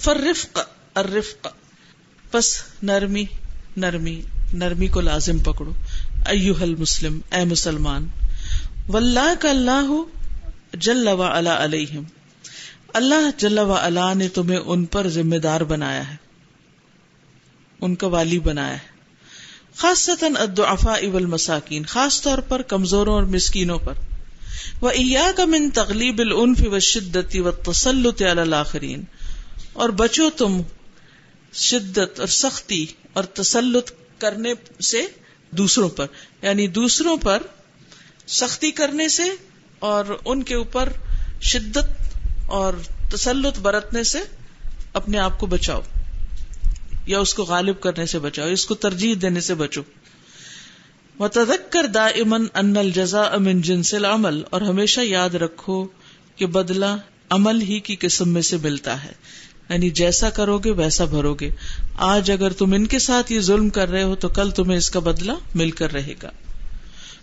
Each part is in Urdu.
فرفق الرفق. پس نرمی نرمی نرمی کو لازم پکڑو. ایوہ المسلم، اے مسلمان. واللہ کا اللہ جل و علا علیہم اللہ جل و علا نے تمہیں ان پر ذمہ دار بنایا ہے. ان کا والی بنایا ہے. خاص الدعفاء والمساکین، خاص طور پر کمزوروں اور مسکینوں پر. وہ ایا کا من تغلیب العنف و شدتی و تسلط الآخرین اور بچو تم شدت اور سختی اور تسلط کرنے سے دوسروں پر یعنی دوسروں پر سختی کرنے سے اور ان کے اوپر شدت اور تسلط برتنے سے اپنے آپ کو بچاؤ، یا اس کو غالب کرنے سے بچاؤ اس کو ترجیح دینے سے بچو۔ متدکر دا امن ان الجزا امن جنس العمل اور ہمیشہ یاد رکھو کہ بدلہ عمل ہی کی قسم میں سے ملتا ہے۔ یعنی جیسا کرو گے ویسا بھرو گے آج اگر تم ان کے ساتھ یہ ظلم کر رہے ہو تو کل تمہیں اس کا بدلہ مل کر رہے گا۔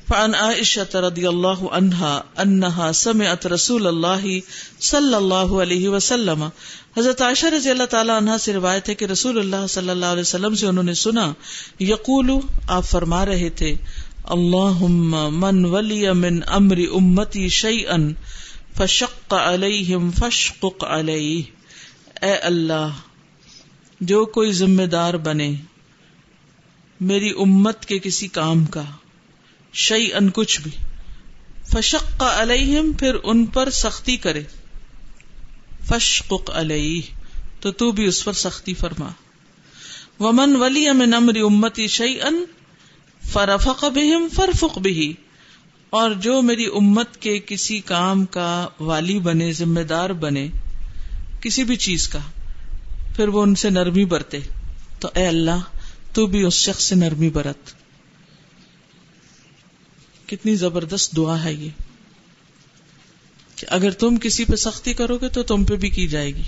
فان عائشہ رضی اللہ عنہا انہا سمعت رسول اللہ صلی اللہ علیہ وسلم۔ حضرت عائشہ رضی اللہ تعالیٰ عنہ سے روایت ہے کہ رسول اللہ صلی اللہ علیہ وسلم سے انہوں نے سنا، یقول، آپ فرما رہے تھے اللہ من ولی من امر امتی شیئن فشق علیہم فشقق علیہ۔ اے اللہ، جو کوئی ذمہ دار بنے، میری امت کے کسی کام کا شعی ان کچھ بھی، فشق کا علیہم، پھر ان پر سختی کرے۔ فشق علیہ، تو تو بھی اس پر سختی فرما۔ ومن ولی امن امر امتی شعی ان فرفق بہم، فرفق بھی اور جو میری امت کے کسی کام کا والی بنے، ذمہ دار بنے کسی بھی چیز کا، پھر وہ ان سے نرمی برتے۔ تو اے اللہ، تو بھی اس شخص سے نرمی برت۔ کتنی زبردست دعا ہے یہ۔ کہ اگر تم کسی پہ سختی کرو گے تو تم پہ بھی کی جائے گی۔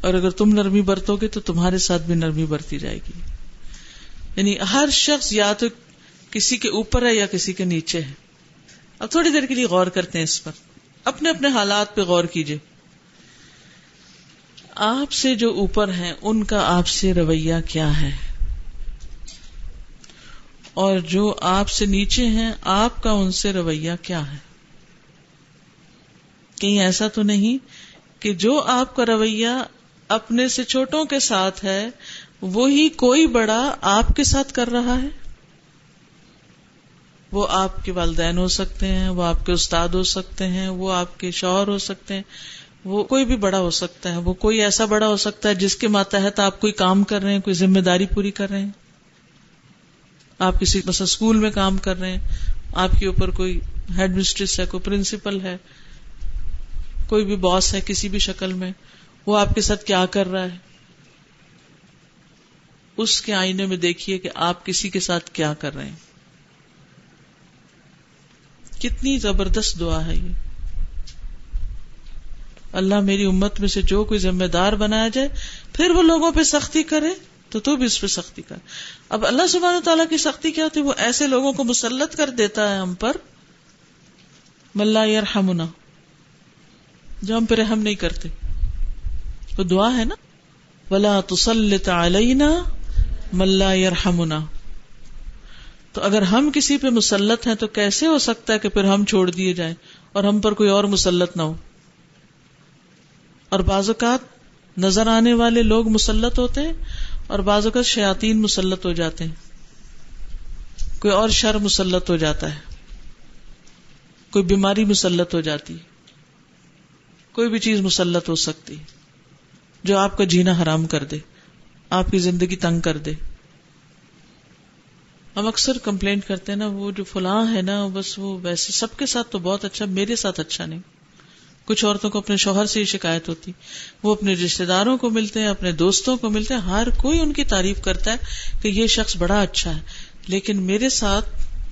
اور اگر تم نرمی برتو گے تو تمہارے ساتھ بھی نرمی برتی جائے گی۔ یعنی ہر شخص یا تو کسی کے اوپر ہے یا کسی کے نیچے ہے۔ اب تھوڑی دیر کے لیے غور کرتے ہیں اس پر۔ اپنے اپنے حالات پہ غور کیجیے آپ سے جو اوپر ہیں، ان کا آپ سے رویہ کیا ہے؟ اور جو آپ سے نیچے ہیں، آپ کا ان سے رویہ کیا ہے؟ کہیں ایسا تو نہیں کہ جو آپ کا رویہ اپنے سے چھوٹوں کے ساتھ ہے، وہی کوئی بڑا آپ کے ساتھ کر رہا ہے؟ وہ آپ کے والدین ہو سکتے ہیں، وہ آپ کے استاد ہو سکتے ہیں، وہ آپ کے شوہر ہو سکتے ہیں۔ وہ کوئی بھی بڑا ہو سکتا ہے، وہ کوئی ایسا بڑا ہو سکتا ہے جس کے ماتحت آپ کوئی کام کر رہے ہیں، کوئی ذمہ داری پوری کر رہے ہیں۔ آپ کسی بس اسکول میں کام کر رہے ہیں، آپ کے اوپر کوئی ہیڈ مسٹریس ہے، کوئی پرنسپل ہے، کوئی بھی باس ہے کسی بھی شکل میں، وہ آپ کے ساتھ کیا کر رہا ہے؟ اس کے آئینے میں دیکھیے کہ آپ کسی کے ساتھ کیا کر رہے ہیں۔ کتنی زبردست دعا ہے یہ۔ اللہ میری امت میں سے جو کوئی ذمہ دار بنایا جائے، پھر وہ لوگوں پہ سختی کرے، تو تو بھی اس پہ سختی کر۔ اب اللہ سبحانہ تعالیٰ کی سختی کیا ہوتی وہ ایسے لوگوں کو مسلط کر دیتا ہے ہم پر ملا یرحمنا، جو ہم پہ رحم نہیں کرتے۔ وہ دعا ہے نا، ولا تسلط علینا ملا یرحمنا۔ تو اگر ہم کسی پہ مسلط ہیں تو کیسے ہو سکتا ہے کہ پھر ہم چھوڑ دیے جائیں اور ہم پر کوئی اور مسلط نہ ہو؟ اور بعض اوقات نظر آنے والے لوگ مسلط ہوتے ہیں اور بعض اوقات شیاتین مسلط ہو جاتے ہیں۔ کوئی اور شر مسلط ہو جاتا ہے۔ کوئی بیماری مسلط ہو جاتی کوئی بھی چیز مسلط ہو سکتی جو آپ کا جینا حرام کر دے۔ آپ کی زندگی تنگ کر دے۔ ہم اکثر کمپلینٹ کرتے ہیں نا، وہ جو فلاں ہے نا، بس وہ ویسے سب کے ساتھ تو بہت اچھا میرے ساتھ اچھا نہیں۔ کچھ عورتوں کو اپنے شوہر سے ہی شکایت ہوتی۔ وہ اپنے رشتے داروں کو ملتے ہیں، اپنے دوستوں کو ملتے ہیں۔ ہر کوئی ان کی تعریف کرتا ہے کہ یہ شخص بڑا اچھا ہے، لیکن میرے ساتھ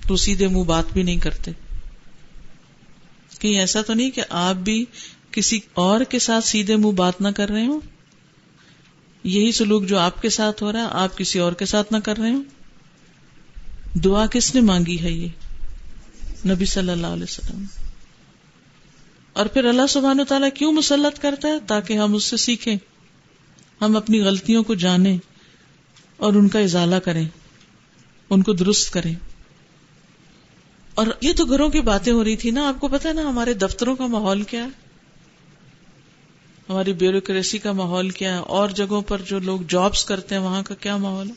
تو سیدھے منہ بات بھی نہیں کرتے۔ کہیں ایسا تو نہیں کہ آپ بھی کسی اور کے ساتھ سیدھے منہ بات نہ کر رہے ہوں؟ یہی سلوک جو آپ کے ساتھ ہو رہا ہے، آپ کسی اور کے ساتھ نہ کر رہے ہوں؟ دعا کس نے مانگی ہے یہ؟ نبی صلی اللہ علیہ وسلم۔ اور پھر اللہ سبحان و تعالیٰ کیوں مسلط کرتا ہے؟ تاکہ ہم اس سے سیکھیں، ہم اپنی غلطیوں کو جانیں اور ان کا ازالہ کریں، ان کو درست کریں۔ اور یہ تو گھروں کی باتیں ہو رہی تھی نا، آپ کو پتا نا ہمارے دفتروں کا ماحول کیا ہے؟ ہماری بیوروکریسی کا ماحول کیا ہے؟ اور جگہوں پر جو لوگ جابس کرتے ہیں، وہاں کا کیا ماحول ہے؟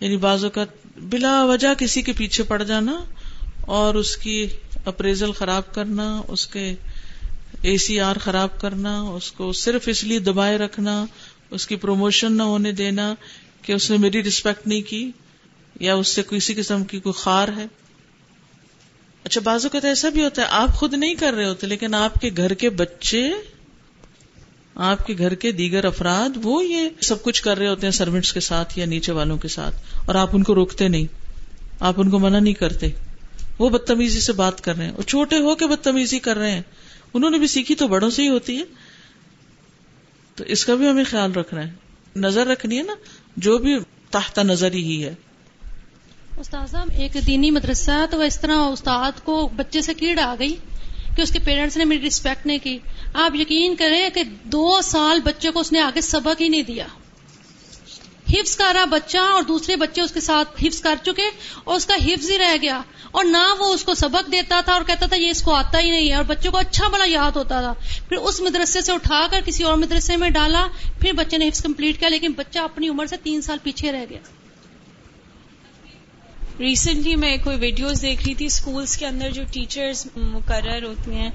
یعنی بعض اوقات بلا وجہ کسی کے پیچھے پڑ جانا اور اس کی اپریزل خراب کرنا، اس کے اے سی آر خراب کرنا، اس کو صرف اس لیے دبائے رکھنا، اس کی پروموشن نہ ہونے دینا کہ اس نے میری ریسپیکٹ نہیں کی یا اس سے کسی قسم کی کوئی خار ہے۔ اچھا بازو کا تو ایسا بھی ہوتا ہے، آپ خود نہیں کر رہے ہوتے، لیکن آپ کے گھر کے بچے، آپ کے گھر کے دیگر افراد، وہ یہ سب کچھ کر رہے ہوتے ہیں سروینٹس کے ساتھ یا نیچے والوں کے ساتھ، اور آپ ان کو روکتے نہیں، آپ ان کو منع نہیں کرتے۔ وہ بدتمیزی سے بات کر رہے ہیں، اور چھوٹے ہو کے بدتمیزی کر رہے ہیں۔ انہوں نے بھی سیکھی تو بڑوں سے ہی ہوتی ہے۔ تو اس کا بھی ہمیں خیال رکھنا ہے۔ نظر رکھنی ہے نا، جو بھی تحت نظر ہی ہے۔ استاذ ایک دینی مدرسہ، تو اس طرح استاد کو بچے سے کیڑ آ گئی کہ اس کے پیرنٹس نے میری رسپیکٹ نہیں کی۔ آپ یقین کریں کہ دو سال بچے کو اس نے آگے سبق ہی نہیں دیا۔ حفظ کر رہا بچہ اور دوسرے بچے اس کے ساتھ حفظ کر چکے اور اس کا حفظ ہی رہ گیا اور نہ وہ اس کو سبق دیتا تھا اور کہتا تھا یہ اس کو آتا ہی نہیں ہے اور بچوں کو اچھا بڑا یاد ہوتا تھا۔ پھر اس مدرسے سے اٹھا کر کسی اور مدرسے میں ڈالا، پھر بچے نے حفظ کمپلیٹ کیا، لیکن بچہ اپنی عمر سے تین سال پیچھے رہ گیا۔ ریسنٹلی میں کوئی ویڈیوز دیکھ رہی تھی اسکولس کے اندر جو ٹیچرز مقرر ہوتی ہیں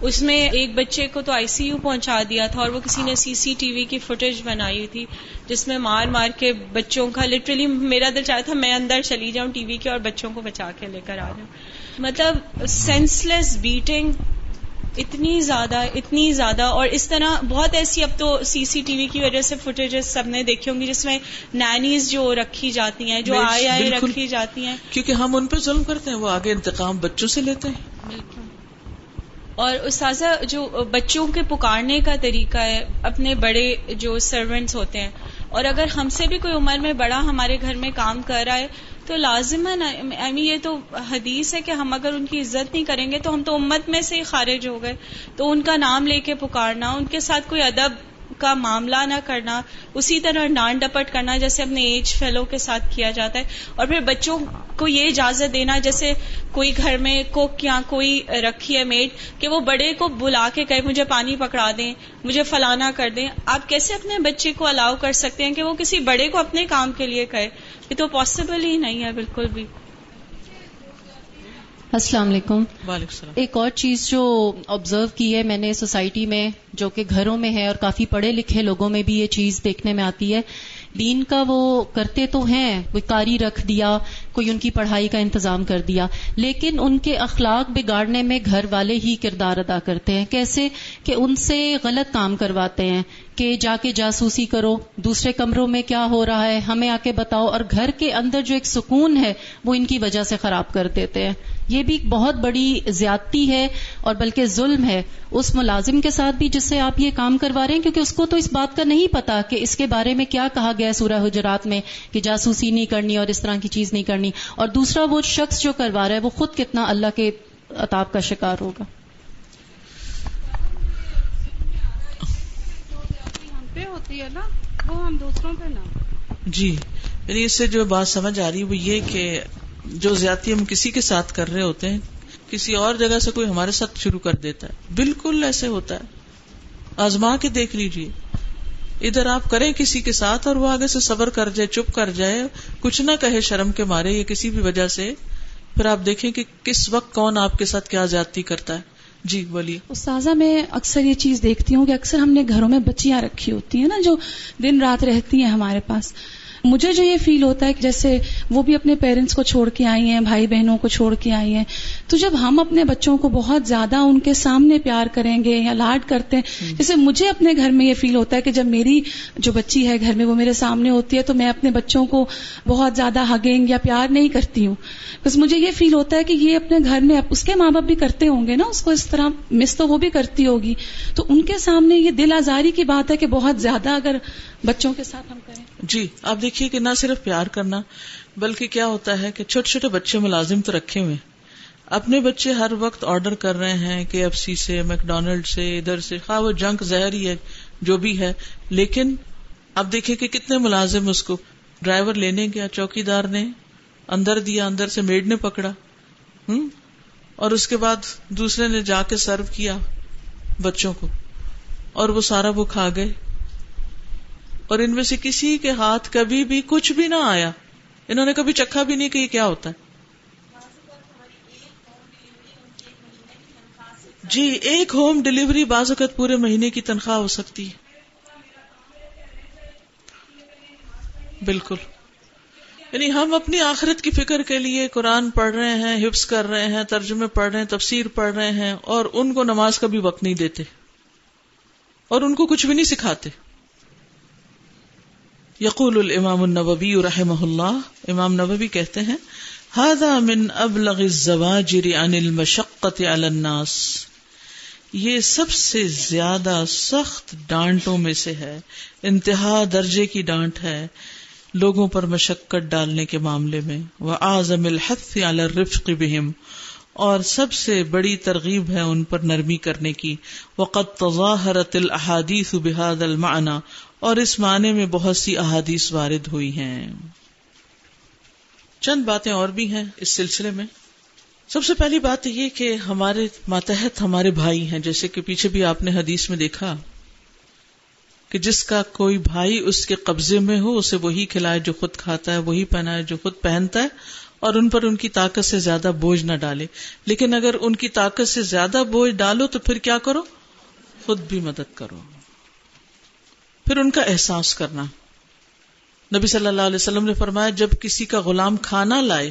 اس میں ایک بچے کو تو آئی سی یو پہنچا دیا تھا اور وہ کسی نے سی سی ٹی وی کی فوٹیج بنائی تھی جس میں مار مار کے بچوں کا لٹرلی میرا دل چاہتا تھا میں اندر چلی جاؤں ٹی وی کے اور بچوں کو بچا کے لے کر آ جاؤں۔ مطلب سینس لیس بیٹنگ اتنی زیادہ اتنی زیادہ۔ اور اس طرح بہت ایسی اب تو سی سی ٹی وی کی وجہ سے فوٹیجز سب نے دیکھی ہوں گی جس میں نینیز جو رکھی جاتی ہیں جو آئے آئے رکھی جاتی ہیں۔ کیونکہ ہم ان پہ ظلم کرتے ہیں وہ آگے انتقام بچوں سے لیتے ہیں۔ بالکل۔ اور استاذہ، جو بچوں کے پکارنے کا طریقہ ہے، اپنے بڑے جو سروینٹس ہوتے ہیں، اور اگر ہم سے بھی کوئی عمر میں بڑا ہمارے گھر میں کام کر رہا ہے، تو لازمن امی یہ تو حدیث ہے کہ ہم اگر ان کی عزت نہیں کریں گے، تو ہم تو امت میں سے ہی خارج ہو گئے، تو ان کا نام لے کے پکارنا، ان کے ساتھ کوئی ادب کا معاملہ نہ کرنا، اسی طرح ڈانٹ ڈپٹ کرنا جیسے اپنے ایج فیلو کے ساتھ کیا جاتا ہے۔ اور پھر بچوں کو یہ اجازت دینا، جیسے کوئی گھر میں کوک یا کوئی رکھی ہے میڈ کہ وہ بڑے کو بلا کے کہے، مجھے پانی پکڑا دیں، مجھے فلانا کر دیں۔ آپ کیسے اپنے بچے کو الاؤ کر سکتے ہیں کہ وہ کسی بڑے کو اپنے کام کے لیے کہے؟ یہ تو پاسبل ہی نہیں ہے بالکل بھی۔ السلام علیکم۔ وعلیکم السلام۔ ایک اور چیز جو آبزرو کی ہے میں نے سوسائٹی میں جو کہ گھروں میں ہے اور کافی پڑھے لکھے لوگوں میں بھی یہ چیز دیکھنے میں آتی ہے۔ دین کا وہ کرتے تو ہیں کوئی کاری رکھ دیا کوئی ان کی پڑھائی کا انتظام کر دیا لیکن ان کے اخلاق بگاڑنے میں گھر والے ہی کردار ادا کرتے ہیں۔ کیسے؟ کہ ان سے غلط کام کرواتے ہیں کہ جا کے جاسوسی کرو دوسرے کمروں میں کیا ہو رہا ہے ہمیں آ کے بتاؤ۔ اور گھر کے اندر جو ایک سکون ہے وہ ان کی وجہ سے خراب کر دیتے ہیں۔ یہ بھی بہت بڑی زیادتی ہے اور بلکہ ظلم ہے اس ملازم کے ساتھ بھی جس سے آپ یہ کام کروا رہے ہیں، کیونکہ اس کو تو اس بات کا نہیں پتا کہ اس کے بارے میں کیا کہا گیا سورہ حجرات میں کہ جاسوسی نہیں کرنی اور اس طرح کی چیز نہیں کرنی۔ اور دوسرا وہ شخص جو کروا رہا ہے، وہ خود کتنا اللہ کے اتاب کا شکار ہوگا۔ ہوتی ہے نا وہ ہم دوسروں پہ نا جی یعنی اس سے جو بات سمجھ آ رہی ہے وہ یہ کہ جو زیادتی ہم کسی کے ساتھ کر رہے ہوتے ہیں، کسی اور جگہ سے کوئی ہمارے ساتھ شروع کر دیتا ہے۔ بالکل ایسے ہوتا ہے۔ آزما کے دیکھ لیجیے ادھر آپ کریں کسی کے ساتھ اور وہ آگے سے صبر کر جائے، چپ کر جائے، کچھ نہ کہے شرم کے مارے یا کسی بھی وجہ سے۔ پھر آپ دیکھیں کہ کس وقت کون آپ کے ساتھ کیا زیادتی کرتا ہے۔ جی بولیے۔ استاذہ، میں اکثر یہ چیز دیکھتی ہوں کہ اکثر ہم نے گھروں میں بچیاں رکھی ہوتی ہیں نا، جو دن رات رہتی ہیں ہمارے پاس۔ مجھے جو یہ فیل ہوتا ہے کہ جیسے وہ بھی اپنے پیرنٹس کو چھوڑ کے آئی ہیں بھائی بہنوں کو چھوڑ کے آئی ہیں۔ تو جب ہم اپنے بچوں کو بہت زیادہ ان کے سامنے پیار کریں گے یا لاڈ کرتے ہیں جیسے مجھے اپنے گھر میں یہ فیل ہوتا ہے کہ جب میری جو بچی ہے گھر میں وہ میرے سامنے ہوتی ہے تو میں اپنے بچوں کو بہت زیادہ ہگیں یا پیار نہیں کرتی ہوں۔ بس مجھے یہ فیل ہوتا ہے کہ یہ اپنے گھر میں اس کے ماں باپ بھی کرتے ہوں گے نا اس کو اس طرح مس تو وہ بھی کرتی ہوگی۔ تو ان کے سامنے یہ دل آزاری کی بات ہے کہ بہت زیادہ اگر بچوں کے ساتھ ہم کریں۔ جی آپ دیکھیے کہ نہ صرف پیار کرنا، بلکہ کیا ہوتا ہے کہ چھوٹے چھوٹے بچے ملازم تو رکھے ہوئے۔ اپنے بچے ہر وقت آرڈر کر رہے ہیں کے ایف سی سے میکڈونلڈ سے، ادھر سے، خواہ وہ جنک زہر ہی ہے، جو بھی ہے۔ لیکن آپ دیکھیں کہ کتنے ملازم اس کو ڈرائیور لینے گیا چوکی دار نے، اندر دیا، اندر سے میڈ نے پکڑا۔ ہوں اور اس کے بعد دوسرے نے جا کے سرو کیا بچوں کو۔ اور وہ سارا وہ کھا گئے۔ اور ان میں سے کسی کے ہاتھ کبھی بھی کچھ بھی نہ آیا۔ انہوں نے کبھی چکھا بھی نہیں کہ یہ کیا ہوتا ہے۔ جی ایک ہوم ڈلیوری بعض اوقات پورے مہینے کی تنخواہ ہو سکتی ہے۔ بالکل۔ یعنی ہم اپنی آخرت کی فکر کے لیے قرآن پڑھ رہے ہیں، حفظ کر رہے ہیں، ترجمے پڑھ رہے ہیں، تفسیر پڑھ رہے ہیں اور ان کو نماز کا بھی وقت نہیں دیتے۔ اور ان کو کچھ بھی نہیں سکھاتے۔ یقول الامام النووی رحمہ اللہ، امام نبوی کہتے ہیں هذا من ابلغ الزواجر عن المشقت على الناس. یہ سب سے زیادہ سخت ڈانٹوں میں سے ہے، انتہا درجے کی ڈانٹ ہے لوگوں پر مشقت ڈالنے کے معاملے میں وہ آزم الحق الرفق بہم، اور سب سے بڑی ترغیب ہے ان پر نرمی کرنے کی وقت تظاہرت الحادیث بحاد المعنی اور اس معنی میں بہت سی احادیث وارد ہوئی ہیں۔ چند باتیں اور بھی ہیں اس سلسلے میں۔ سب سے پہلی بات یہ کہ ہمارے ماتحت ہمارے بھائی ہیں، جیسے کہ پیچھے بھی آپ نے حدیث میں دیکھا کہ جس کا کوئی بھائی اس کے قبضے میں ہو، اسے وہی کھلائے جو خود کھاتا ہے، وہی پہنا ہے جو خود پہنتا ہے، اور ان پر ان کی طاقت سے زیادہ بوجھ نہ ڈالے۔ لیکن اگر ان کی طاقت سے زیادہ بوجھ ڈالو تو پھر کیا کرو؟ خود بھی مدد کرو۔ پھر ان کا احساس کرنا۔ نبی صلی اللہ علیہ وسلم نے فرمایا، جب کسی کا غلام کھانا لائے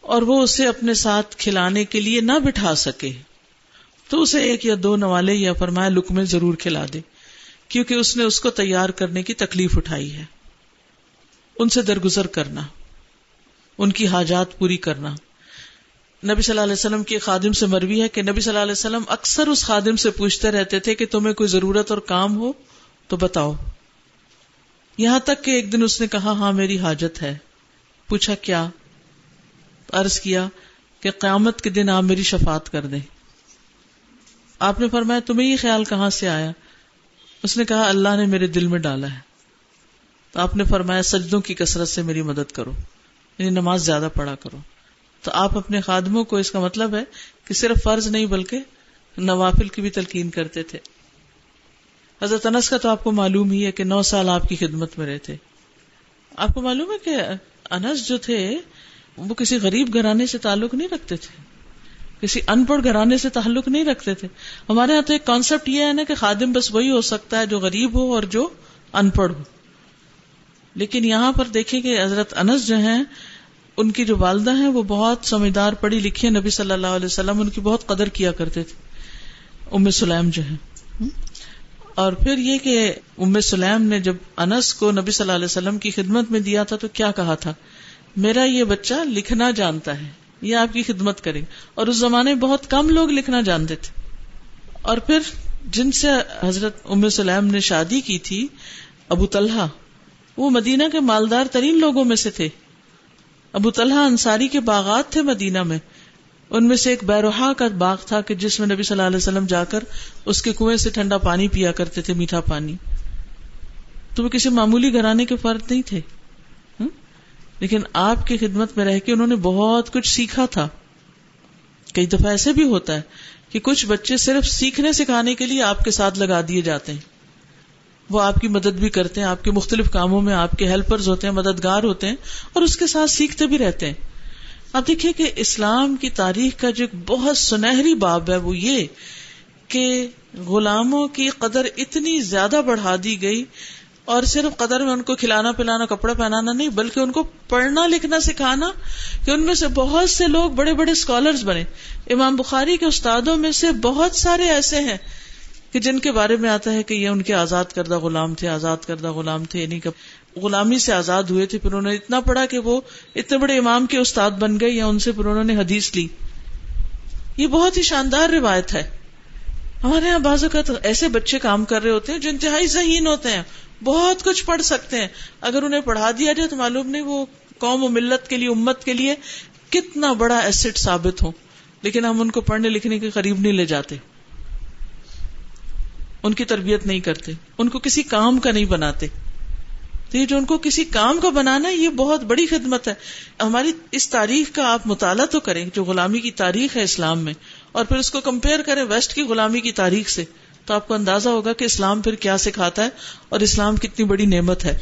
اور وہ اسے اپنے ساتھ کھلانے کے لیے نہ بٹھا سکے، تو اسے ایک یا دو نوالے یا فرمایا لکمے ضرور کھلا دے، کیونکہ اس نے اس کو تیار کرنے کی تکلیف اٹھائی ہے۔ ان سے درگزر کرنا، ان کی حاجات پوری کرنا۔ نبی صلی اللہ علیہ وسلم کی خادم سے مروی ہے کہ نبی صلی اللہ علیہ وسلم اکثر اس خادم سے پوچھتے رہتے تھے کہ تمہیں کوئی ضرورت اور کام ہو؟ تو بتاؤ۔ یہاں تک کہ ایک دن اس نے کہا ہاں میری حاجت ہے۔ پوچھا، کیا؟ عرض کیا کہ قیامت کے دن آپ میری شفات کر دیں۔ آپ نے فرمایا، تمہیں یہ خیال کہاں سے آیا؟ اس نے کہا، اللہ نے میرے دل میں ڈالا ہے۔ تو آپ نے فرمایا، سجدوں کی کثرت سے میری مدد کرو۔ یعنی نماز زیادہ پڑھا کرو۔ تو آپ اپنے خادموں کو اس کا مطلب ہے کہ صرف فرض نہیں، بلکہ نوافل کی بھی تلقین کرتے تھے۔ حضرت انس کا تو آپ کو معلوم ہی ہے کہ نو سال آپ کی خدمت میں رہے تھے۔ آپ کو معلوم ہے کہ انس جو تھے، وہ کسی غریب گھرانے سے تعلق نہیں رکھتے تھے۔ کسی ان پڑھ گھرانے سے تعلق نہیں رکھتے تھے۔ ہمارے یہاں تو ایک کانسیپٹ یہ ہے نا کہ خادم بس وہی ہو سکتا ہے جو غریب ہو اور جو ان پڑھ ہو۔ لیکن یہاں پر دیکھیں کہ حضرت انس جو ہیں، ان کی جو والدہ ہیں، وہ بہت سمجھدار، پڑھی لکھی ہے نبی صلی اللہ علیہ وسلم ان کی بہت قدر کیا کرتے تھے۔ ام سلیم جو ہے اور پھر یہ کہ ام سلیم نے جب انس کو نبی صلی اللہ علیہ وسلم کی خدمت میں دیا تھا تو کیا کہا تھا؟ میرا یہ بچہ لکھنا جانتا ہے، یہ آپ کی خدمت کرے اور اس زمانے میں بہت کم لوگ لکھنا جانتے تھے۔ اور پھر جن سے حضرت ام سلیم نے شادی کی تھی، ابو طلحہ، وہ مدینہ کے مالدار ترین لوگوں میں سے تھے۔ ابو طلحہ انصاری کے باغات تھے مدینہ میں۔ ان میں سے ایک بیروہا کا باغ تھا کہ جس میں نبی صلی اللہ علیہ وسلم جا کر اس کے کنویں سے ٹھنڈا پانی پیا کرتے تھے، میٹھا پانی۔ تو وہ کسی معمولی گھرانے کے فرد نہیں تھے۔ لیکن آپ کی خدمت میں رہ کے انہوں نے بہت کچھ سیکھا تھا۔ کئی دفعہ ایسے بھی ہوتا ہے کہ کچھ بچے صرف سیکھنے، سکھانے کے لیے آپ کے ساتھ لگا دیے جاتے ہیں۔ وہ آپ کی مدد بھی کرتے ہیں، آپ کے مختلف کاموں میں آپ کے ہیلپرز ہوتے ہیں، مددگار ہوتے ہیں اور اس کے ساتھ سیکھتے بھی رہتے ہیں۔ اب دیکھیے کہ اسلام کی تاریخ کا جو بہت سنہری باب ہے وہ یہ کہ غلاموں کی قدر اتنی زیادہ بڑھا دی گئی اور صرف قدر میں ان کو کھلانا پلانا، کپڑا پہنانا نہیں، بلکہ ان کو پڑھنا، لکھنا، سکھانا کہ ان میں سے بہت سے لوگ بڑے بڑے اسکالرس بنے۔ امام بخاری کے استادوں میں سے بہت سارے ایسے ہیں کہ جن کے بارے میں آتا ہے کہ یہ ان کے آزاد کردہ غلام تھے، آزاد کردہ غلام تھے یعنی کہ غلامی سے آزاد ہوئے تھے، پھر انہوں نے اتنا پڑھا کہ وہ اتنے بڑے امام کے استاد بن گئے یا ان سے پھر انہوں نے حدیث لی۔ یہ بہت ہی شاندار روایت ہے۔ ہمارے یہاں بعض اوقات ایسے بچے کام کر رہے ہوتے ہیں جو انتہائی ذہین ہوتے ہیں، بہت کچھ پڑھ سکتے ہیں۔ اگر انہیں پڑھا دیا جائے تو معلوم نہیں وہ قوم و ملت کے لیے، امت کے لیے کتنا بڑا ایسٹ ثابت ہو لیکن ہم ان کو پڑھنے لکھنے کے قریب نہیں لے جاتے۔ ان کی تربیت نہیں کرتے۔ ان کو کسی کام کا نہیں بناتے۔ تو یہ جو ان کو کسی کام کا بنانا یہ بہت بڑی خدمت ہے۔ ہماری اس تاریخ کا آپ مطالعہ تو کریں، جو غلامی کی تاریخ ہے اسلام میں، اور پھر اس کو کمپیئر کریں ویسٹ کی غلامی کی تاریخ سے، تو آپ کو اندازہ ہوگا کہ اسلام پھر کیا سکھاتا ہے اور اسلام کتنی بڑی نعمت ہے۔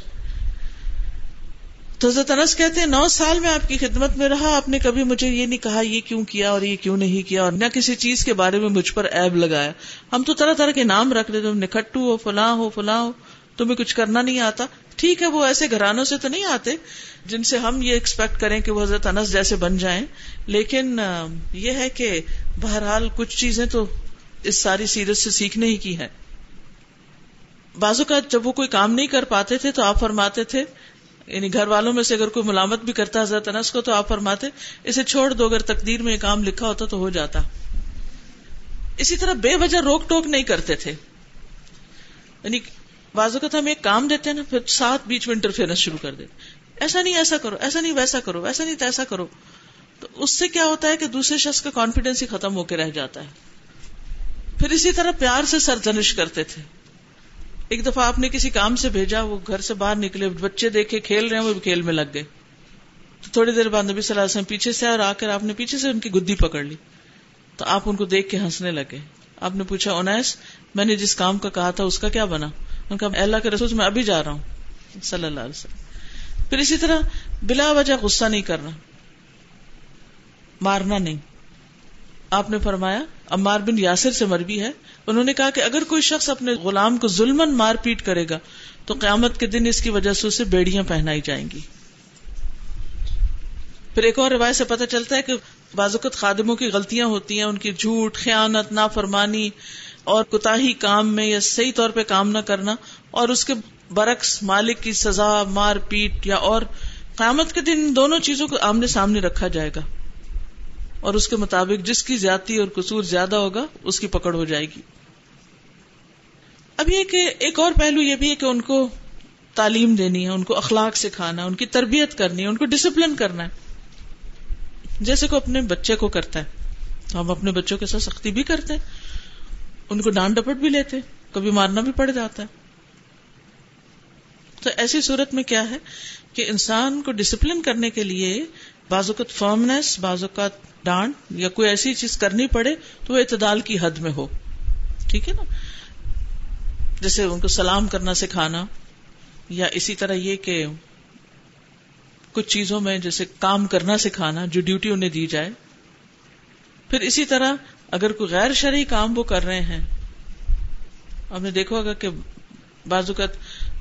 تو حضرت انس کہتے ہیں، نو سال میں آپ کی خدمت میں رہا، آپ نے کبھی مجھے یہ نہیں کہا، یہ کیوں کیا اور یہ کیوں نہیں کیا، اور نہ کسی چیز کے بارے میں مجھ پر ایب لگایا۔ ہم تو طرح طرح کے نام رکھ لیتے نکھٹو ہو، فلاں ہو فلاں ہو، تمہیں کچھ کرنا نہیں آتا۔ ٹھیک ہے، وہ ایسے گھرانوں سے تو نہیں آتے جن سے ہم یہ ایکسپیکٹ کریں کہ وہ حضرت انس جیسے بن جائیں۔ لیکن یہ ہے کہ بہرحال کچھ چیزیں تو اس ساری سیرت سے سیکھنے ہی کی ہے بازو کا جب وہ کوئی کام نہیں کر پاتے تھے تو آپ فرماتے تھے یعنی گھر والوں میں سے اگر کوئی ملامت بھی کرتا حضرت انس کو تو آپ فرماتے، اسے چھوڑ دو، اگر تقدیر میں یہ کام لکھا ہوتا تو ہو جاتا۔ اسی طرح بے وجہ روک ٹوک نہیں کرتے تھے۔ یعنی بازو کا ہم ایک کام دیتے ہیں نا، پھر ساتھ بیچ میں انٹرفیئرنس شروع کر دیتے ایسا نہیں، ایسا کرو، ایسا نہیں، ویسا کرو، ایسا نہیں ایسا کرو۔ تو اس سے کیا ہوتا ہے کہ دوسرے شخص کا کانفیڈینس ہی ختم ہو کے رہ جاتا ہے۔ پھر اسی طرح پیار سے سرزنش کرتے تھے۔ ایک دفعہ آپ نے کسی کام سے بھیجا، وہ گھر سے باہر نکلے، بچے دیکھے، کھیل رہے ہیں وہ بھی کھیل میں لگ گئے۔ تو تھوڑی دیر بعد نبی صلی اللہ علیہ وسلم پیچھے سے اور آ کر آپ نے پیچھے سے ان کی گدی پکڑ لی۔ تو آپ ان کو دیکھ کے ہنسنے لگے۔ آپ نے پوچھا اونیس میں نے جس کام کا کہا تھا، اس کا کیا بنا؟ ان کا اللہ کے رسول میں ابھی جا رہا ہوں، صلی اللہ علیہ وسلم۔ پھر اسی طرح بلا وجہ غصہ نہیں کرنا، مارنا نہیں۔ آپ نے فرمایا امار بن یاسر سے مربی ہے، انہوں نے کہا کہ اگر کوئی شخص اپنے غلام کو ظلم مار پیٹ کرے گا، تو قیامت کے دن اس کی وجہ سے اسے بیڑیاں پہنائی جائیں گی۔ پھر ایک اور روایت سے پتہ چلتا ہے کہ بازوقت خادموں کی غلطیاں ہوتی ہیں، ان کی جھوٹ، خیانت، نافرمانی اور کوتا کام میں یا صحیح طور پہ کام نہ کرنا اور اس کے برعکس مالک کی سزا، مار پیٹ یا اور قیامت کے دن دونوں چیزوں کو آمنے سامنے رکھا جائے گا۔ اور اس کے مطابق جس کی زیادتی اور قصور زیادہ ہوگا، اس کی پکڑ ہو جائے گی۔ اب یہ کہ ایک اور پہلو یہ بھی ہے کہ ان کو تعلیم دینی ہے، ان کو اخلاق سکھانا ان کی تربیت کرنی ہے، ان کو ڈسپلن کرنا ہے۔ جیسے کو اپنے بچے کو کرتا ہے، تو ہم اپنے بچوں کے ساتھ سختی بھی کرتے ہیں۔ ان کو ڈانٹ ڈپٹ بھی لیتے، کبھی مارنا بھی پڑ جاتا ہے۔ تو ایسی صورت میں کیا ہے کہ انسان کو ڈسپلن کرنے کے لیے بعض اوقات فرمنس بعض اوقات ڈانٹ یا کوئی ایسی چیز کرنی پڑے تو وہ اعتدال کی حد میں ہو۔ ٹھیک ہے نا؟ جیسے ان کو سلام کرنا، سکھانا یا اسی طرح یہ کہ کچھ چیزوں میں جیسے کام کرنا، سکھانا جو ڈیوٹی انہیں دی جائے۔ پھر اسی طرح اگر کوئی غیر شرعی کام وہ کر رہے ہیں ہم نے دیکھا ہوگا کہ بعض اوقات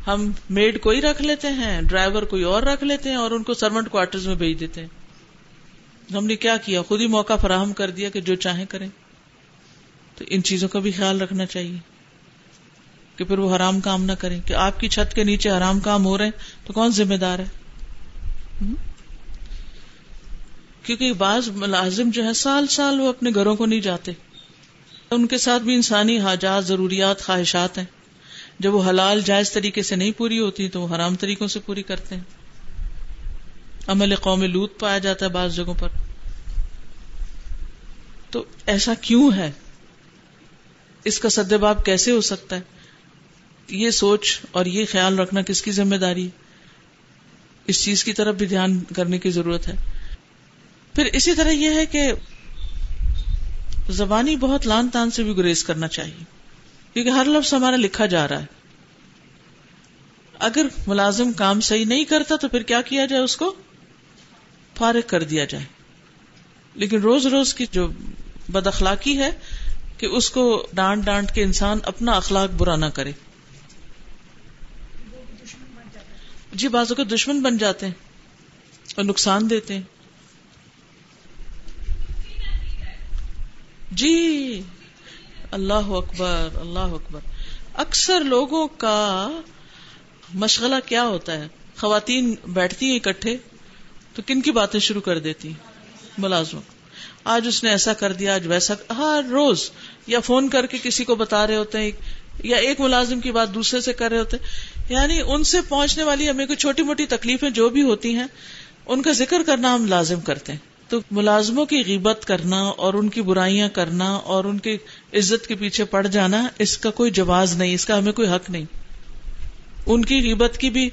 ہم میڈ کوئی رکھ لیتے ہیں، ڈرائیور کوئی اور رکھ لیتے ہیں اور ان کو سرونٹ کوارٹر میں بھیج دیتے ہیں۔ ہم نے کیا کیا؟ خود ہی موقع فراہم کر دیا کہ جو چاہیں کریں۔ تو ان چیزوں کا بھی خیال رکھنا چاہیے کہ پھر وہ حرام کام نہ کریں۔ کہ آپ کی چھت کے نیچے حرام کام ہو رہے ہیں تو کون ذمہ دار ہے؟ کیونکہ بعض ملازم جو ہے سال سال وہ اپنے گھروں کو نہیں جاتے۔ ان کے ساتھ بھی انسانی حاجات، ضروریات، خواہشات ہیں۔ جب وہ حلال، جائز طریقے سے نہیں پوری ہوتی تو وہ حرام طریقوں سے پوری کرتے ہیں۔ عمل قوم لوت پایا جاتا ہے بعض جگہوں پر۔ تو ایسا کیوں ہے؟ اس کا سدباب کیسے ہو سکتا ہے؟ یہ سوچ اور یہ خیال رکھنا کس کی ذمہ داری اس چیز کی طرف بھی دھیان کرنے کی ضرورت ہے۔ پھر اسی طرح یہ ہے کہ زبانی بہت لان تان سے بھی گریز کرنا چاہیے، کیونکہ ہر لفظ ہمارا لکھا جا رہا ہے۔ اگر ملازم کام صحیح نہیں کرتا تو پھر کیا کیا جائے اس کو؟ فارغ کر دیا جائے۔ لیکن روز روز کی جو بد اخلاقی ہے کہ اس کو ڈانٹ ڈانٹ کے انسان اپنا اخلاق برا نہ کرے۔ جی بازو کے دشمن بن جاتے ہیں اور نقصان دیتے ہیں۔ جی اللہ اکبر اللہ اکبر۔ اکثر لوگوں کا مشغلہ کیا ہوتا ہے؟ خواتین بیٹھتی ہیں اکٹھے، تو کن کی باتیں شروع کر دیتی ملازم آج اس نے ایسا کر دیا، آج ویسا۔ ہر روز یا فون کر کے کسی کو بتا رہے ہوتے ہیں، یا ایک ملازم کی بات دوسرے سے کر رہے ہوتے یعنی ان سے پہنچنے والی ہمیں کوئی چھوٹی موٹی تکلیفیں جو بھی ہوتی ہیں، ان کا ذکر کرنا ہم لازم کرتے ہیں۔ تو ملازموں کی غیبت کرنا اور ان کی برائیاں کرنا اور ان کی عزت کے پیچھے پڑ جانا، اس کا کوئی جواز نہیں، اس کا ہمیں کوئی حق نہیں۔ ان کی غیبت کی بھی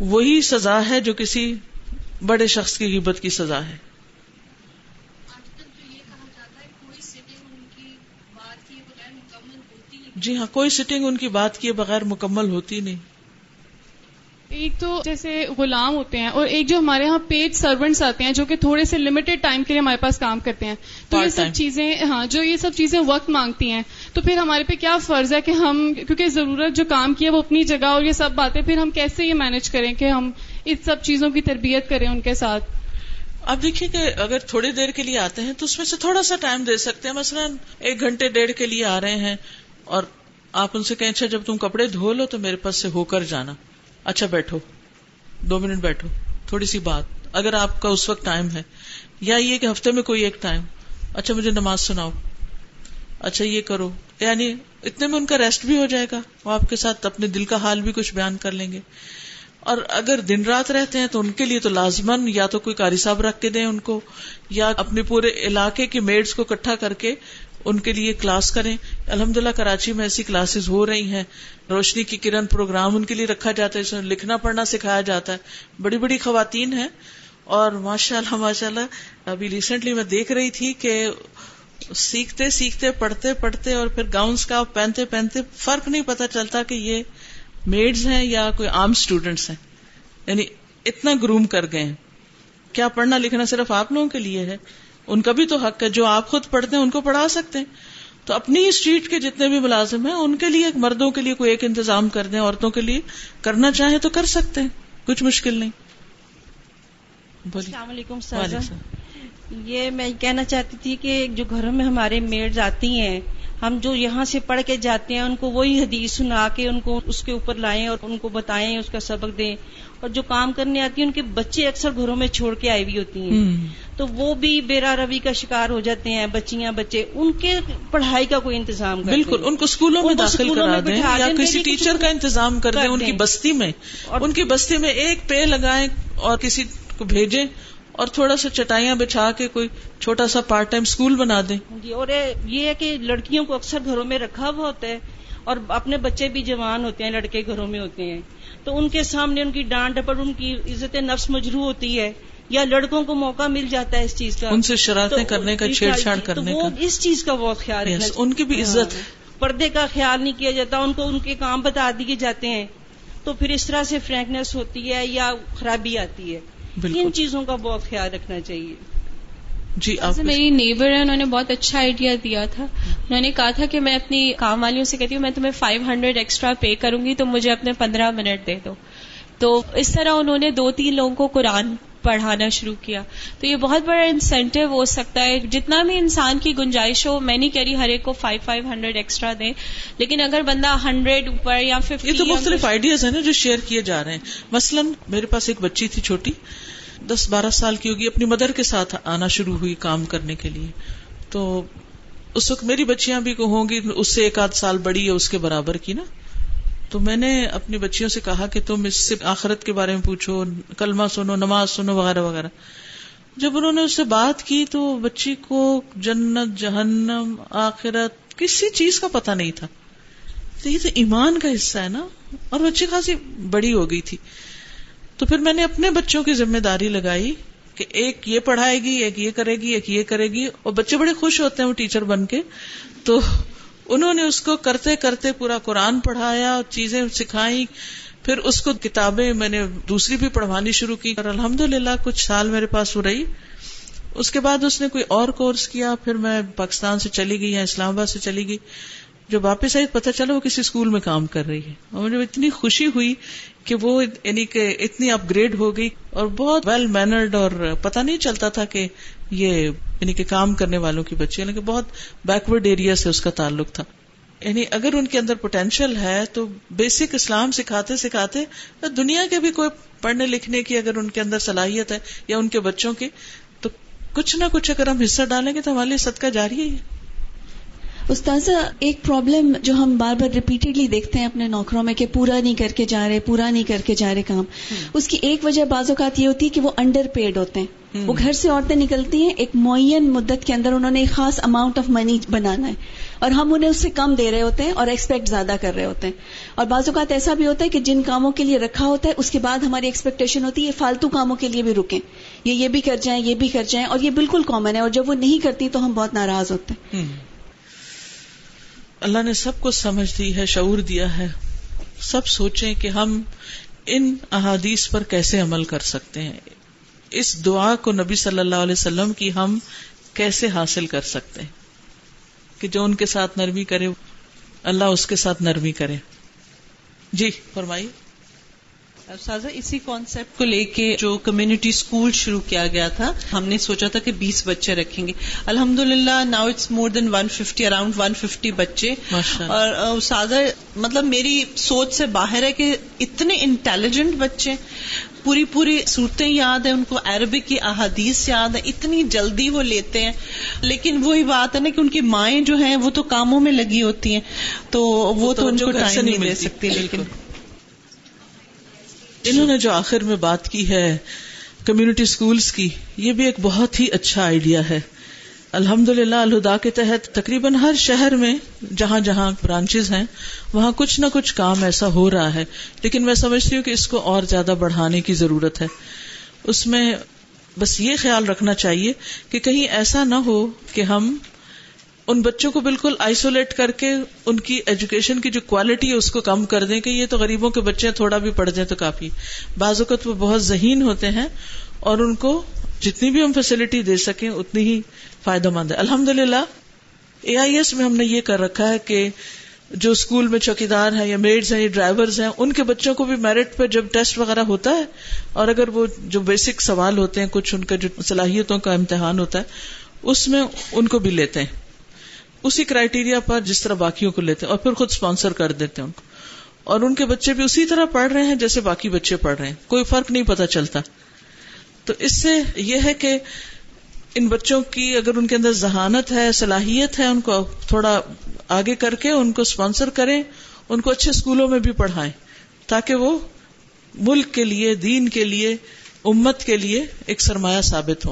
وہی سزا ہے جو کسی بڑے شخص کی غیبت کی سزا ہے۔ جی ہاں کوئی سٹنگ ان کی بات کیے بغیر مکمل ہوتی نہیں۔ ایک تو جیسے غلام ہوتے ہیں اور ایک جو ہمارے یہاں پیڈ سروینٹس آتے ہیں جو کہ تھوڑے سے لمیٹڈ ٹائم کے لیے ہمارے پاس کام کرتے ہیں۔ تو یہ سب چیزیں ہاں جو یہ سب چیزیں وقت مانگتی ہیں۔ تو پھر ہمارے پہ کیا فرض ہے کہ ہم کیونکہ ضرورت جو کام کی ہے وہ اپنی جگہ اور یہ سب باتیں پھر ہم کیسے یہ مینج کریں کہ ہم اس سب چیزوں کی تربیت کریں ان کے ساتھ؟ اب دیکھیے کہ اگر تھوڑی دیر کے لیے آتے ہیں تو اس میں سے تھوڑا سا ٹائم دے سکتے ہیں۔ مثلا ایک گھنٹے ڈیڑھ کے لیے آ رہے ہیں اور آپ ان سے کہیں اچھا جب تم کپڑے دھو لو تو میرے پاس سے ہو کر جانا۔ اچھا بیٹھو، دو منٹ بیٹھو، تھوڑی سی بات۔ اگر آپ کا اس وقت ٹائم ہے، یا یہ کہ ہفتے میں کوئی ایک ٹائم۔ اچھا مجھے نماز سناؤ۔ اچھا یہ کرو۔ یعنی اتنے میں ان کا ریسٹ بھی ہو جائے گا۔ وہ آپ کے ساتھ اپنے دل کا حال بھی کچھ بیان کر لیں گے۔ اور اگر دن رات رہتے ہیں تو ان کے لیے تو لازمن یا تو کوئی کاری صاحب رکھ کے دیں ان کو، یا اپنے پورے علاقے کی میڈس کو اکٹھا کر کے ان کے لیے کلاس کریں۔ الحمد للہ کراچی میں ایسی کلاسز ہو رہی ہیں، روشنی کی کرن پروگرام ان کے لیے رکھا جاتا ہے، اس میں لکھنا پڑھنا سکھایا جاتا ہے۔ بڑی بڑی خواتین ہیں اور ماشاء اللہ ماشاء اللہ ابھی ریسنٹلی میں دیکھ رہی تھی کہ سیکھتے سیکھتے، پڑھتے پڑھتے اور پھر گاؤنس کا پہنتے پہنتے فرق نہیں پتا چلتا کہ یہ میڈز ہیں یا کوئی عام اسٹوڈینٹس ہیں۔ یعنی اتنا گروم کر گئے ہیں۔ کیا پڑھنا لکھنا صرف آپ لوگوں کے لیے ہے؟ ان کا بھی تو حق ہے، جو آپ خود پڑھتے ہیں ان کو پڑھا سکتے ہیں۔ تو اپنی اسٹریٹ کے جتنے بھی ملازم ہیں ان کے لیے مردوں کے لیے کوئی ایک انتظام کر دیں عورتوں کے لیے کرنا چاہیں تو کر سکتے ہیں کچھ مشکل نہیں۔ السلام علیکم یہ میں کہنا چاہتی تھی کہ جو گھروں میں ہمارے میڈ آتی ہیں ہم جو یہاں سے پڑھ کے جاتے ہیں ان کو وہی حدیث سنا کے ان کو اس کے اوپر لائیں اور ان کو بتائیں اس کا سبق دیں۔ اور جو کام کرنے آتی ہیں ان کے بچے اکثر گھروں میں چھوڑ کے آئی ہوئی ہوتی ہیں۔ تو وہ بھی بیرا روی کا شکار ہو جاتے ہیں بچیاں بچے ان کے پڑھائی کا کوئی انتظام بالکل ان کو اسکولوں میں داخل کرا دیں یا کسی ٹیچر کا انتظام کر دیں ان کی بستی میں۔ ان کی بستی میں ایک پے لگائیں اور کسی کو بھیجیں اور تھوڑا سا چٹائیاں بچھا کے کوئی چھوٹا سا پارٹ ٹائم اسکول بنا دیں۔ جی اور یہ ہے کہ لڑکیوں کو اکثر گھروں میں رکھا ہوا ہوتا ہے اور اپنے بچے بھی جوان ہوتے ہیں لڑکے گھروں میں ہوتے ہیں۔ تو ان کے سامنے ان کی ڈانٹ ڈپٹ ان کی عزت نفس مجرو ہوتی ہے یا لڑکوں کو موقع مل جاتا ہے اس چیز کا۔ ان سے شرارتیں کرنے کا چھیڑ چھاڑ کرنے کا۔ اس چیز کا بہت خیال ہے ان کی بھی ہاں۔ عزت۔ پردے کا خیال نہیں کیا جاتا ان کو ان کے کام بتا دیے جاتے ہیں۔ تو پھر اس طرح سے فرینکنیس ہوتی ہے یا خرابی آتی ہے۔ ان چیزوں کا بہت خیال رکھنا چاہیے۔ جی آپ میری نیبر ہے انہوں نے بہت اچھا آئیڈیا دیا تھا۔ انہوں نے کہا تھا کہ میں اپنی کام والیوں سے کہتی ہوں میں تمہیں فائیو ہنڈریڈ ایکسٹرا پے کروں گی تو مجھے اپنے پندرہ منٹ دے دو۔ تو اس طرح انہوں نے دو تین لوگوں کو قرآن پڑھانا شروع کیا۔ تو یہ بہت بڑا انسینٹو ہو سکتا ہے۔ جتنا بھی انسان کی گنجائش ہو میں نہیں کہہ رہی ہر ایک کو فائیو فائیو ہنڈریڈ ایکسٹرا دیں لیکن اگر بندہ ہنڈریڈ اوپر یا ففٹی یہ تو مختلف آئیڈیاز ہیں نا جو شیئر کیے جا رہے ہیں۔ مثلاً میرے پاس ایک بچی تھی چھوٹی دس بارہ سال کی ہوگی اپنی مدر کے ساتھ آنا شروع ہوئی کام کرنے کے لیے۔ تو اس وقت میری بچیاں بھی ہوں گی اس سے ایک آدھ سال بڑی ہے اس کے برابر کی نا۔ تو میں نے اپنی بچیوں سے کہا کہ تم اس سے آخرت کے بارے میں پوچھو، کلمہ سنو، نماز سنو، وغیرہ وغیرہ۔ جب انہوں نے اس سے بات کی تو بچی کو جنت، جہنم، آخرت، کسی چیز کا پتہ نہیں تھا۔ تو یہ تو ایمان کا حصہ ہے نا۔ اور بچی خاصی بڑی ہو گئی تھی۔ تو پھر میں نے اپنے بچوں کی ذمہ داری لگائی کہ ایک یہ پڑھائے گی، ایک یہ کرے گی، ایک یہ کرے گی۔ اور بچے بڑے خوش ہوتے ہیں وہ ٹیچر بن کے۔ تو انہوں نے اس کو کرتے کرتے پورا قرآن پڑھایا، چیزیں سکھائی پھر اس کو کتابیں میں نے دوسری بھی پڑھوانی شروع کی اور الحمد للہ کچھ سال میرے پاس وہ رہی۔ اس کے بعد اس نے کوئی اور کورس کیا، پھر میں پاکستان سے چلی گئی یا اسلام آباد سے چلی گئی۔ جب واپس آئی پتا چلا وہ کسی اسکول میں کام کر رہی ہے۔ اور مجھے اتنی خوشی ہوئی کہ وہ یعنی کہ اتنی اپ گریڈ ہو گئی اور بہت ویل مینرڈ اور پتا نہیں چلتا تھا کہ یہ یعنی کہ کام کرنے والوں کی بچی یعنی کہ بہت بیکورڈ ایریا سے اس کا تعلق تھا۔ یعنی اگر ان کے اندر پوٹینشیل ہے تو بیسک اسلام سکھاتے سکھاتے دنیا کے بھی کوئی پڑھنے لکھنے کی اگر ان کے اندر صلاحیت ہے یا ان کے بچوں کی تو کچھ نہ کچھ اگر ہم حصہ ڈالیں گے تو ہمارے لیے صدقہ جاری ہے۔ استاذہ ایک پرابلم جو ہم بار بار ریپیٹڈلی دیکھتے ہیں اپنے نوکروں میں کہ پورا نہیں کر کے جا رہے پورا نہیں کر کے جا رہے کام۔ اس کی ایک وجہ بعض اوقات یہ ہوتی ہے کہ وہ انڈر پیڈ ہوتے ہیں۔ وہ گھر سے عورتیں نکلتی ہیں ایک معین مدت کے اندر انہوں نے ایک خاص اماؤنٹ آف منی بنانا ہے۔ اور ہم انہیں اس سے کم دے رہے ہوتے ہیں اور ایکسپیکٹ زیادہ کر رہے ہوتے ہیں۔ اور بعض اوقات ایسا بھی ہوتا ہے کہ جن کاموں کے لیے رکھا ہوتا ہے اس کے بعد ہماری ایکسپیکٹیشن ہوتی ہے یہ فالتو کاموں کے لیے بھی رکیں۔ یہ یہ بھی کر جائیں یہ بھی کر جائیں اور یہ بالکل کامن ہے۔ اور جب وہ نہیں کرتی تو ہم بہت ناراض ہوتے ہیں۔ اللہ نے سب کو سمجھ دی ہے شعور دیا ہے۔ سب سوچیں کہ ہم ان احادیث پر کیسے عمل کر سکتے ہیں۔ اس دعا کو نبی صلی اللہ علیہ وسلم کی ہم کیسے حاصل کر سکتے ہیں؟ کہ جو ان کے ساتھ نرمی کرے اللہ اس کے ساتھ نرمی کرے۔ جی فرمائی سازا اسی کانسیپٹ کو لے کے جو کمیونٹی اسکول شروع کیا گیا تھا ہم نے سوچا تھا کہ بیس بچے رکھیں گے۔ الحمد للہ now it's more than one fifty around one fifty بچے اور سازا مطلب میری سوچ سے باہر ہے کہ اتنے انٹیلیجنٹ بچے پوری پوری صورتیں یاد ہیں ان کو عربک کی احادیث یاد ہے اتنی جلدی وہ لیتے ہیں۔ لیکن وہی بات ہے نا کہ ان کی مائیں جو ہیں وہ تو کاموں میں لگی ہوتی ہیں تو وہ تو ان کو ٹائم نہیں دے سکتی لیکن انہوں نے جو آخر میں بات کی ہے کمیونٹی اسکولس کی یہ بھی ایک بہت ہی اچھا آئیڈیا ہے۔ الحمد للہ الہدا کے تحت تقریباً ہر شہر میں جہاں جہاں برانچز ہیں، وہاں کچھ نہ کچھ کام ایسا ہو رہا ہے۔ لیکن میں سمجھتی ہوں کہ اس کو اور زیادہ بڑھانے کی ضرورت ہے۔ اس میں بس یہ خیال رکھنا چاہیے کہ کہیں ایسا نہ ہو کہ ہم ان بچوں کو بالکل آئسولیٹ کر کے ان کی ایجوکیشن کی جو کوالٹی ہے، اس کو کم کر دیں کہ یہ تو غریبوں کے بچے تھوڑا بھی پڑھ جائیں تو کافی۔ بعض اوقات وہ بہت ذہین ہوتے ہیں اور ان کو جتنی بھی ہم فیسلٹی دے سکیں، اتنی ہی فائدہ مند ہے۔ الحمد للہ اے آئی ایس میں ہم نے یہ کر رکھا ہے کہ جو اسکول میں چوکیدار ہیں یا میڈز ہیں یا ڈرائیورز ہیں، ان کے بچوں کو بھی میرٹ پہ جب ٹیسٹ وغیرہ ہوتا ہے، اور اگر وہ جو بیسک سوال ہوتے ہیں، کچھ ان کا جو صلاحیتوں کا امتحان ہوتا ہے، اس میں ان کو بھی لیتے ہیں۔ اسی کرائٹیریا پر جس طرح باقیوں کو لیتے ہیں، اور پھر خود اسپانسر کر دیتے ہیں ان کو۔ اور ان کے بچے بھی اسی طرح پڑھ رہے ہیں جیسے باقی بچے پڑھ رہے ہیں۔ کوئی فرق نہیں پتا چلتا۔ تو اس سے یہ ہے کہ ان بچوں کی اگر ان کے اندر ذہانت ہے، صلاحیت ہے، ان کو تھوڑا آگے کر کے ان کو اسپانسر کریں، ان کو اچھے اسکولوں میں بھی پڑھائیں، تاکہ وہ ملک کے لیے، دین کے لیے، امت کے لیے ایک سرمایہ ثابت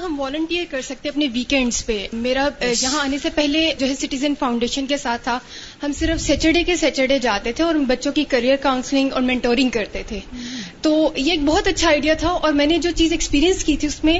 ہو ہم والنٹیئر کر سکتے اپنے ویکینڈز پہ۔ میرا یہاں آنے سے پہلے جو ہے سٹیزن فاؤنڈیشن کے ساتھ تھا ہم صرف سیٹرڈے کے سیٹرڈے جاتے تھے اور بچوں کی کریئر کاؤنسلنگ اور مینٹورنگ کرتے تھے۔ تو یہ ایک بہت اچھا آئیڈیا تھا اور میں نے جو چیز ایکسپیرینس کی تھی اس میں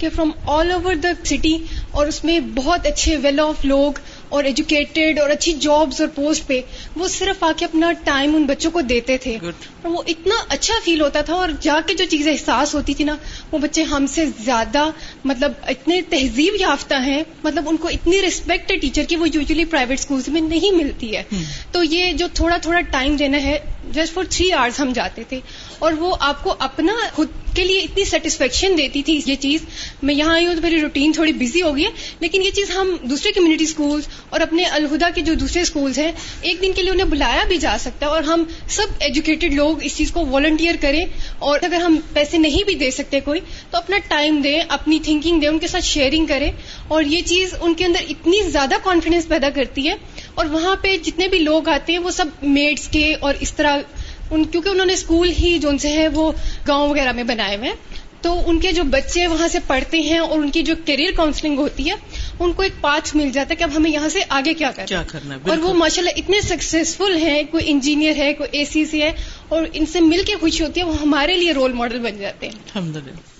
کہ from all over the city اور اس میں بہت اچھے ویل آف لوگ اور ایجوکیٹڈ اور اچھی جابس اور پوسٹ پہ وہ صرف آ کے اپنا ٹائم ان بچوں کو دیتے تھے۔ اور وہ اتنا اچھا فیل ہوتا تھا اور جا کے جو چیزیں احساس ہوتی تھی نا وہ بچے ہم سے زیادہ مطلب اتنے تہذیب یافتہ ہیں مطلب ان کو اتنی ریسپیکٹ ہے ٹیچر کی وہ یوزلی پرائیویٹ اسکولس میں نہیں ملتی ہے۔ تو یہ جو تھوڑا تھوڑا ٹائم دینا ہے جسٹ فار تھری آورس ہم جاتے تھے اور وہ آپ کو اپنا خود کے لیے اتنی سیٹسفیکشن دیتی تھی یہ چیز۔ میں یہاں آئی ہوں تو میری روٹین تھوڑی بزی ہو گئی ہے، لیکن یہ چیز ہم دوسرے کمیونٹی اسکولس اور اپنے الہدا کے جو دوسرے اسکولس ہیں، ایک دن کے لیے انہیں بلایا بھی جا سکتا ہے اور ہم سب ایجوکیٹڈ لوگ اس چیز کو والنٹیئر کریں۔ اور اگر ہم پیسے نہیں بھی دے سکتے کوئی، تو اپنا ٹائم دیں، اپنی تھنکنگ دیں، ان کے ساتھ شیئرنگ کریں۔ اور یہ چیز ان کے اندر اتنی زیادہ کانفیڈینس پیدا کرتی ہے۔ اور وہاں پہ جتنے بھی لوگ آتے ہیں، وہ سب میڈس کے اور اس طرح ان کیونکہ انہوں نے اسکول ہی جو ان سے ہے وہ گاؤں وغیرہ میں بنائے ہوئے تو ان کے جو بچے وہاں سے پڑھتے ہیں اور ان کی جو کیریئر کاؤنسلنگ ہوتی ہے ان کو ایک پاتھ مل جاتا ہے کہ اب ہمیں یہاں سے آگے کیا کرنا کیا کرنا اور وہ ماشاء اللہ اتنے سکسیزفل ہیں کوئی انجینئر ہے کوئی اے سی سی ہے اور ان سے مل کے خوشی ہوتی ہے وہ ہمارے لیے رول ماڈل بن جاتے ہیں۔ الحمد للہ